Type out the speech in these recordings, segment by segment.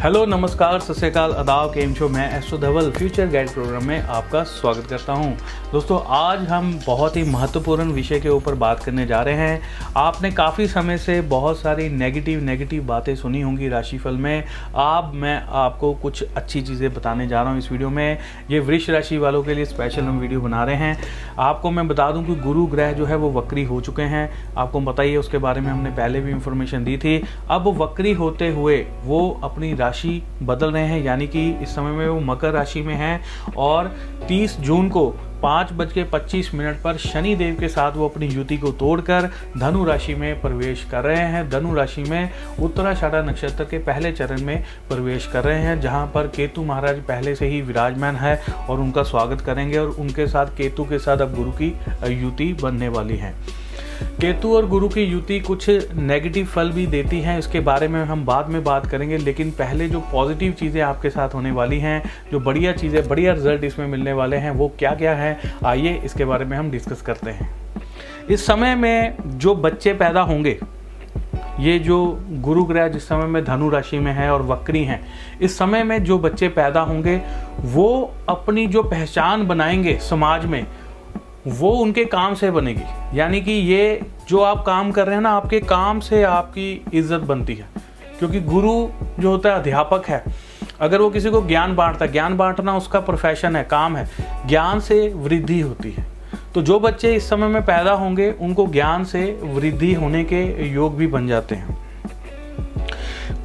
Hello, नमस्कार, सत श्रीकाल अदाब केम शो मैं astro Dhaval, future guide programme में आपका स्वागत करता हूँ। दोस्तों, आज हम बहुत ही महत्वपूर्ण विषय के ऊपर बात करने जा रहे हैं। आपने काफ़ी समय से बहुत सारी नेगेटिव नेगेटिव बातें सुनी होंगी राशिफल में। अब मैं आपको कुछ अच्छी चीज़ें बताने जा रहा हूँ इस वीडियो में। ये वृक्ष राशि वालों के लिए स्पेशल हम वीडियो बना रहे हैं। आपको मैं बता दूँ कि गुरु ग्रह जो है, वो वक्री हो चुके हैं। आपको बताइए, उसके बारे में हमने पहले भी इंफॉर्मेशन दी थी। अब वक्री होते हुए वो अपनी राशि बदल रहे हैं, यानी कि इस समय में वो मकर राशि में हैं और 30 जून को पाँच बज के पच्चीस मिनट पर शनि देव के साथ वो अपनी युति को तोड़कर धनु राशि में प्रवेश कर रहे हैं। धनु राशि में उत्तराषाढ़ा नक्षत्र के पहले चरण में प्रवेश कर रहे हैं, जहाँ पर केतु महाराज पहले से ही विराजमान है और उनका स्वागत करेंगे और उनके साथ केतु के साथ अब गुरु की युति बनने वाली है। केतु और गुरु की युति कुछ नेगेटिव फल भी देती हैं, इसके बारे में हम बाद में बात करेंगे, लेकिन पहले जो पॉजिटिव चीज़ें आपके साथ होने वाली हैं, जो बढ़िया चीज़ें, बढ़िया रिज़ल्ट इसमें मिलने वाले हैं, वो क्या क्या हैं, आइए इसके बारे में हम डिस्कस करते हैं। इस समय में जो बच्चे पैदा होंगे, ये जो गुरु ग्रह जिस समय में धनु राशि में है और वक्री हैं, इस समय में जो बच्चे पैदा होंगे, वो अपनी जो पहचान बनाएँगे समाज में वो उनके काम से बनेगी। यानी कि ये जो आप काम कर रहे हैं ना, आपके काम से आपकी इज़्ज़त बनती है। क्योंकि गुरु जो होता है, अध्यापक है। अगर वो किसी को ज्ञान बांटता है, ज्ञान बांटना उसका प्रोफेशन है, काम है। ज्ञान से वृद्धि होती है। तो जो बच्चे इस समय में पैदा होंगे, उनको ज्ञान से वृद्धि होने के योग भी बन जाते हैं।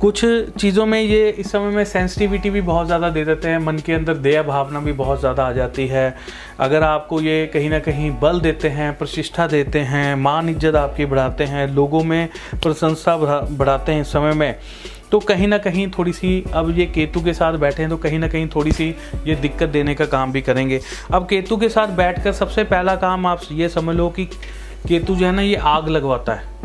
कुछ चीज़ों में ये इस समय में सेंसिटिविटी भी बहुत ज़्यादा दे देते हैं, मन के अंदर दया भावना भी बहुत ज़्यादा आ जाती है। अगर आपको ये कहीं ना कहीं बल देते हैं, प्रतिष्ठा देते हैं, मान इज़्ज़त आपकी बढ़ाते हैं, लोगों में प्रशंसा बढ़ाते हैं इस समय में तो कहीं ना कहीं थोड़ी सी अब ये केतु के साथ बैठे हैं तो कहीं ना कहीं थोड़ी सी ये दिक्कत देने का काम भी करेंगे। अब केतु के साथ बैठकर सबसे पहला काम आप ये समझ लो कि केतु जो है ना, ये आग लगवाता है।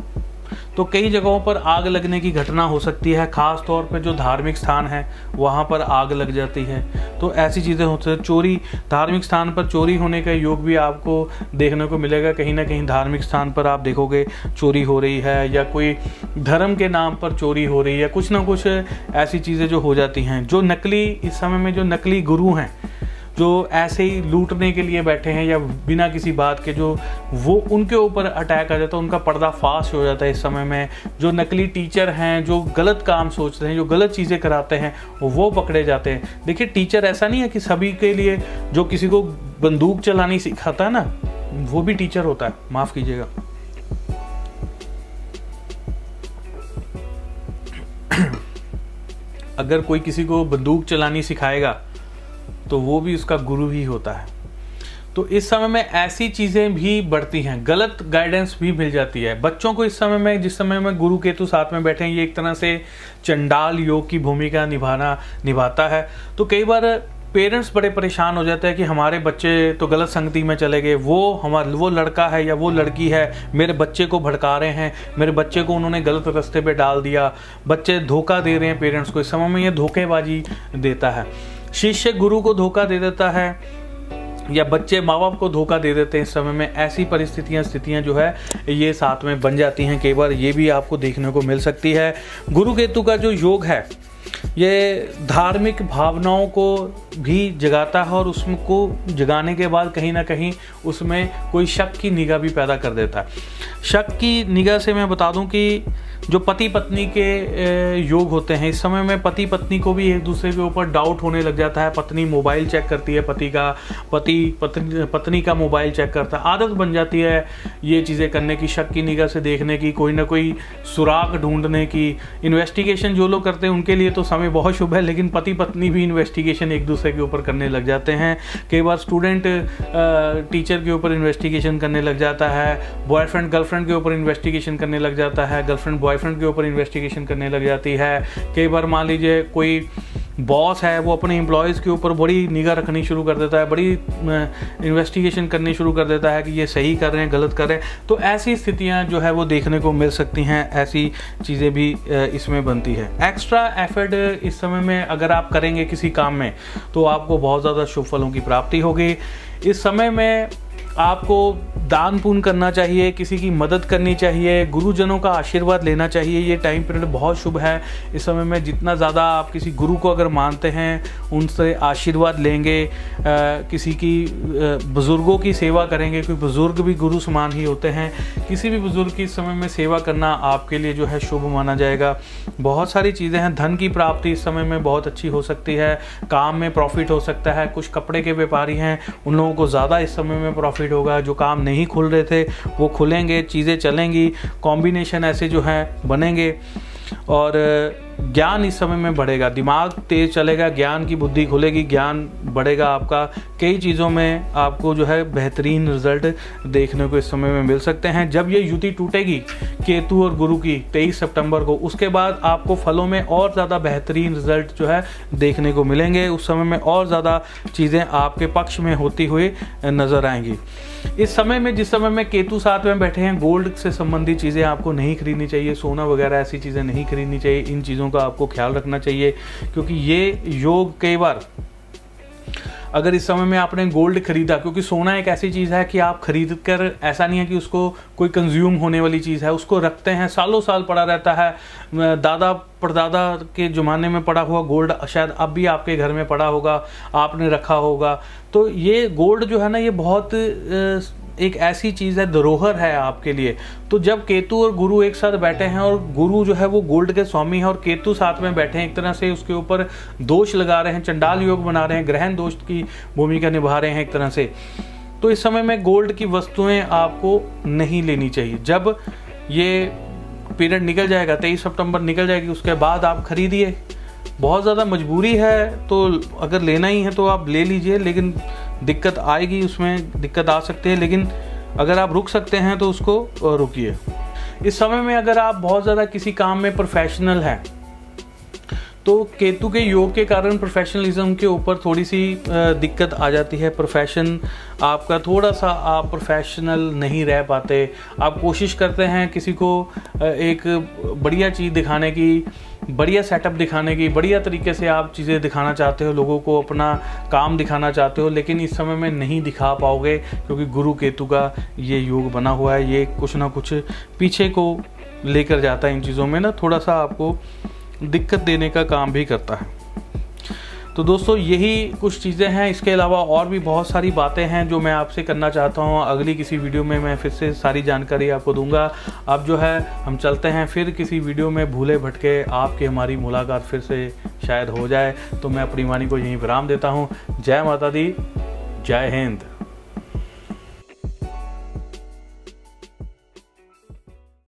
तो कई जगहों पर आग लगने की घटना हो सकती है। ख़ास तौर पर जो धार्मिक स्थान है, वहाँ पर आग लग जाती है। तो ऐसी चीज़ें होती हैं। चोरी, धार्मिक स्थान पर चोरी होने का योग भी आपको देखने को मिलेगा। कहीं ना कहीं धार्मिक स्थान पर आप देखोगे चोरी हो रही है या कोई धर्म के नाम पर चोरी हो रही है। कुछ ना कुछ ऐसी चीज़ें जो हो जाती हैं। जो नकली, इस समय में जो नकली गुरु हैं जो ऐसे ही लूटने के लिए बैठे हैं या बिना किसी बात के जो वो उनके ऊपर अटैक आ जाता है, उनका पर्दा फाश हो जाता है इस समय में। जो नकली टीचर हैं, जो गलत काम सोचते हैं, जो गलत चीज़ें कराते हैं, वो पकड़े जाते हैं। देखिए टीचर ऐसा नहीं है कि सभी के लिए जो किसी को बंदूक चलानी सिखाता है ना, वो भी टीचर होता है। माफ़ कीजिएगा। अगर कोई किसी को बंदूक चलानी सिखाएगा तो वो भी उसका गुरु ही होता है। तो इस समय में ऐसी चीज़ें भी बढ़ती हैं, गलत गाइडेंस भी मिल जाती है। बच्चों को इस समय में, जिस समय में गुरु केतु साथ में बैठे हैं, ये एक तरह से चंडाल योग की भूमिका निभाना, निभाता है। तो कई बार पेरेंट्स बड़े परेशान हो जाते हैं कि हमारे बच्चे तो गलत संगति में चले गए, वो हमारा, वो लड़का है या वो लड़की है, मेरे बच्चे को भड़का रहे हैं, मेरे बच्चे को उन्होंने गलत रास्ते पे डाल दिया, बच्चे धोखा दे रहे हैं पेरेंट्स को। इस समय में ये धोखेबाजी देता है। शिष्य गुरु को धोखा दे देता है या बच्चे माँ बाप को धोखा दे देते हैं इस समय में, ऐसी परिस्थितियाँ, स्थितियाँ जो है, ये साथ में बन जाती हैं। कई बार ये भी आपको देखने को मिल सकती है। गुरु केतु का जो योग है, ये धार्मिक भावनाओं को भी जगाता है और उसको जगाने के बाद कहीं ना कहीं उसमें कोई शक की निगाह भी पैदा कर देता है। शक की निगाह से मैं बता दूँ कि जो पति पत्नी के योग होते हैं, इस समय में पति पत्नी को भी एक दूसरे के ऊपर डाउट होने लग जाता है। पत्नी मोबाइल चेक करती है, पति का, पति, पत्नी पत्नी का मोबाइल चेक करता है। आदत बन जाती है ये चीज़ें करने की, शक की निगाह से देखने की, कोई ना कोई सुराग ढूँढने की। इन्वेस्टिगेशन जो लोग करते हैं, उनके लिए तो समय बहुत शुभ है, लेकिन पति पत्नी भी इन्वेस्टिगेशन एक दूसरे के ऊपर करने लग जाते हैं। कई बार स्टूडेंट टीचर के ऊपर इन्वेस्टिगेशन करने लग जाता है बॉयफ्रेंड गर्लफ्रेंड के ऊपर इन्वेस्टिगेशन करने लग जाता है गर्लफ्रेंड बॉयफ्रेंड के ऊपर इन्वेस्टिगेशन करने लग जाती है। कई बार मान लीजिए कोई बॉस है, वो अपने एम्प्लॉयज़ के ऊपर बड़ी निगाह रखनी शुरू कर देता है, बड़ी इन्वेस्टिगेशन करनी शुरू कर देता है कि ये सही कर रहे हैं, गलत कर रहे हैं। तो ऐसी स्थितियाँ जो है वो देखने को मिल सकती हैं, ऐसी चीज़ें भी इसमें बनती है। एक्स्ट्रा एफर्ट इस समय में अगर आप करेंगे किसी काम में तो आपको बहुत ज़्यादा शुभ फलों की प्राप्ति होगी। इस समय में आपको दान पुण्य करना चाहिए किसी की मदद करनी चाहिए गुरुजनों का आशीर्वाद लेना चाहिए ये टाइम पीरियड बहुत शुभ है। इस समय में जितना ज़्यादा आप किसी गुरु को अगर मानते हैं उनसे आशीर्वाद लेंगे आ, किसी की बुज़ुर्गों की सेवा करेंगे क्योंकि बुज़ुर्ग भी गुरु समान ही होते हैं किसी भी बुज़ुर्ग की इस समय में सेवा करना आपके लिए जो है शुभ माना जाएगा। बहुत सारी चीज़ें हैं धन की प्राप्ति इस समय में बहुत अच्छी हो सकती है काम में प्रॉफिट हो सकता है कुछ कपड़े के व्यापारी हैं उन लोगों को ज़्यादा इस समय में प्रॉफिट होगा, जो काम नहीं खुल रहे थे, वो खुलेंगे, चीज़ें चलेंगी कॉम्बिनेशन ऐसे जो हैं, बनेंगे। और, ज्ञान इस समय में बढ़ेगा। दिमाग तेज चलेगा, ज्ञान की बुद्धि खुलेगी, ज्ञान बढ़ेगा आपका। कई चीज़ों में आपको जो है बेहतरीन रिज़ल्ट देखने को इस समय में मिल सकते हैं। जब ये युति टूटेगी केतु और गुरु की 23 सितंबर को। उसके बाद आपको फलों में और ज़्यादा बेहतरीन रिज़ल्ट जो है देखने को मिलेंगे। उस समय में और ज़्यादा चीज़ें आपके पक्ष में होती हुई नज़र आएँगी। इस समय में, जिस समय में केतु साथ में बैठे हैं, गोल्ड से संबंधित चीज़ें आपको नहीं खरीदनी चाहिए। सोना वगैरह ऐसी चीज़ें नहीं खरीदनी चाहिए। इन चीज़ों का आपको ख्याल रखना चाहिए, क्योंकि ये योग कई बार अगर इस समय में आपने गोल्ड खरीदा, क्योंकि सोना एक ऐसी चीज़ है कि आप खरीद कर ऐसा नहीं है कि उसको कोई कंज्यूम होने वाली चीज़ है, उसको रखते हैं, सालों साल पड़ा रहता है दादा, परदादा के ज़माने में पड़ा हुआ गोल्ड शायद अब भी आपके घर में पड़ा होगा, आपने रखा होगा। तो ये गोल्ड जो है ना, ये बहुत एक ऐसी चीज़ है, धरोहर है आपके लिए। तो जब केतु और गुरु एक साथ बैठे हैं और गुरु जो है वो गोल्ड के स्वामी है और केतु साथ में बैठे हैं, एक तरह से उसके ऊपर दोष लगा रहे हैं, चंडाल योग बना रहे हैं, ग्रहण दोष की भूमिका निभा रहे हैं एक तरह से। तो इस समय में गोल्ड की वस्तुएँ आपको नहीं लेनी चाहिए। जब ये पीरियड निकल जाएगा, तेईस सितंबर निकल जाएगी, उसके बाद आप खरीदिए। बहुत ज़्यादा मजबूरी है तो अगर लेना ही है तो आप ले लीजिए, लेकिन दिक्कत आएगी उसमें, दिक्कत आ सकती है, लेकिन अगर आप रुक सकते हैं तो उसको रुकिए। इस समय में अगर आप बहुत ज़्यादा किसी काम में प्रोफेशनल हैं तो केतु के योग के कारण प्रोफेशनलिज्म के ऊपर थोड़ी सी दिक्कत आ जाती है। प्रोफेशन आपका थोड़ा सा आप प्रोफेशनल नहीं रह पाते। आप कोशिश करते हैं किसी को एक बढ़िया चीज़ दिखाने की, बढ़िया सेटअप दिखाने की, बढ़िया तरीके से आप चीज़ें दिखाना चाहते हो, लोगों को अपना काम दिखाना चाहते हो, लेकिन इस समय में नहीं दिखा पाओगे क्योंकि गुरु केतु का ये योग बना हुआ है। ये कुछ ना कुछ पीछे को लेकर जाता है इन चीज़ों में ना। थोड़ा सा आपको दिक्कत देने का काम भी करता है। तो दोस्तों, यही कुछ चीज़ें हैं। इसके अलावा और भी बहुत सारी बातें हैं जो मैं आपसे करना चाहता हूँ। अगली किसी वीडियो में मैं फिर से सारी जानकारी आपको दूँगा। अब जो है, हम चलते हैं फिर किसी वीडियो में भूले भटके आपकी हमारी मुलाकात फिर से शायद हो जाए। तो मैं अपनी वाणी को यहीं विराम देता हूँ। जय माता दी, जय हिंद।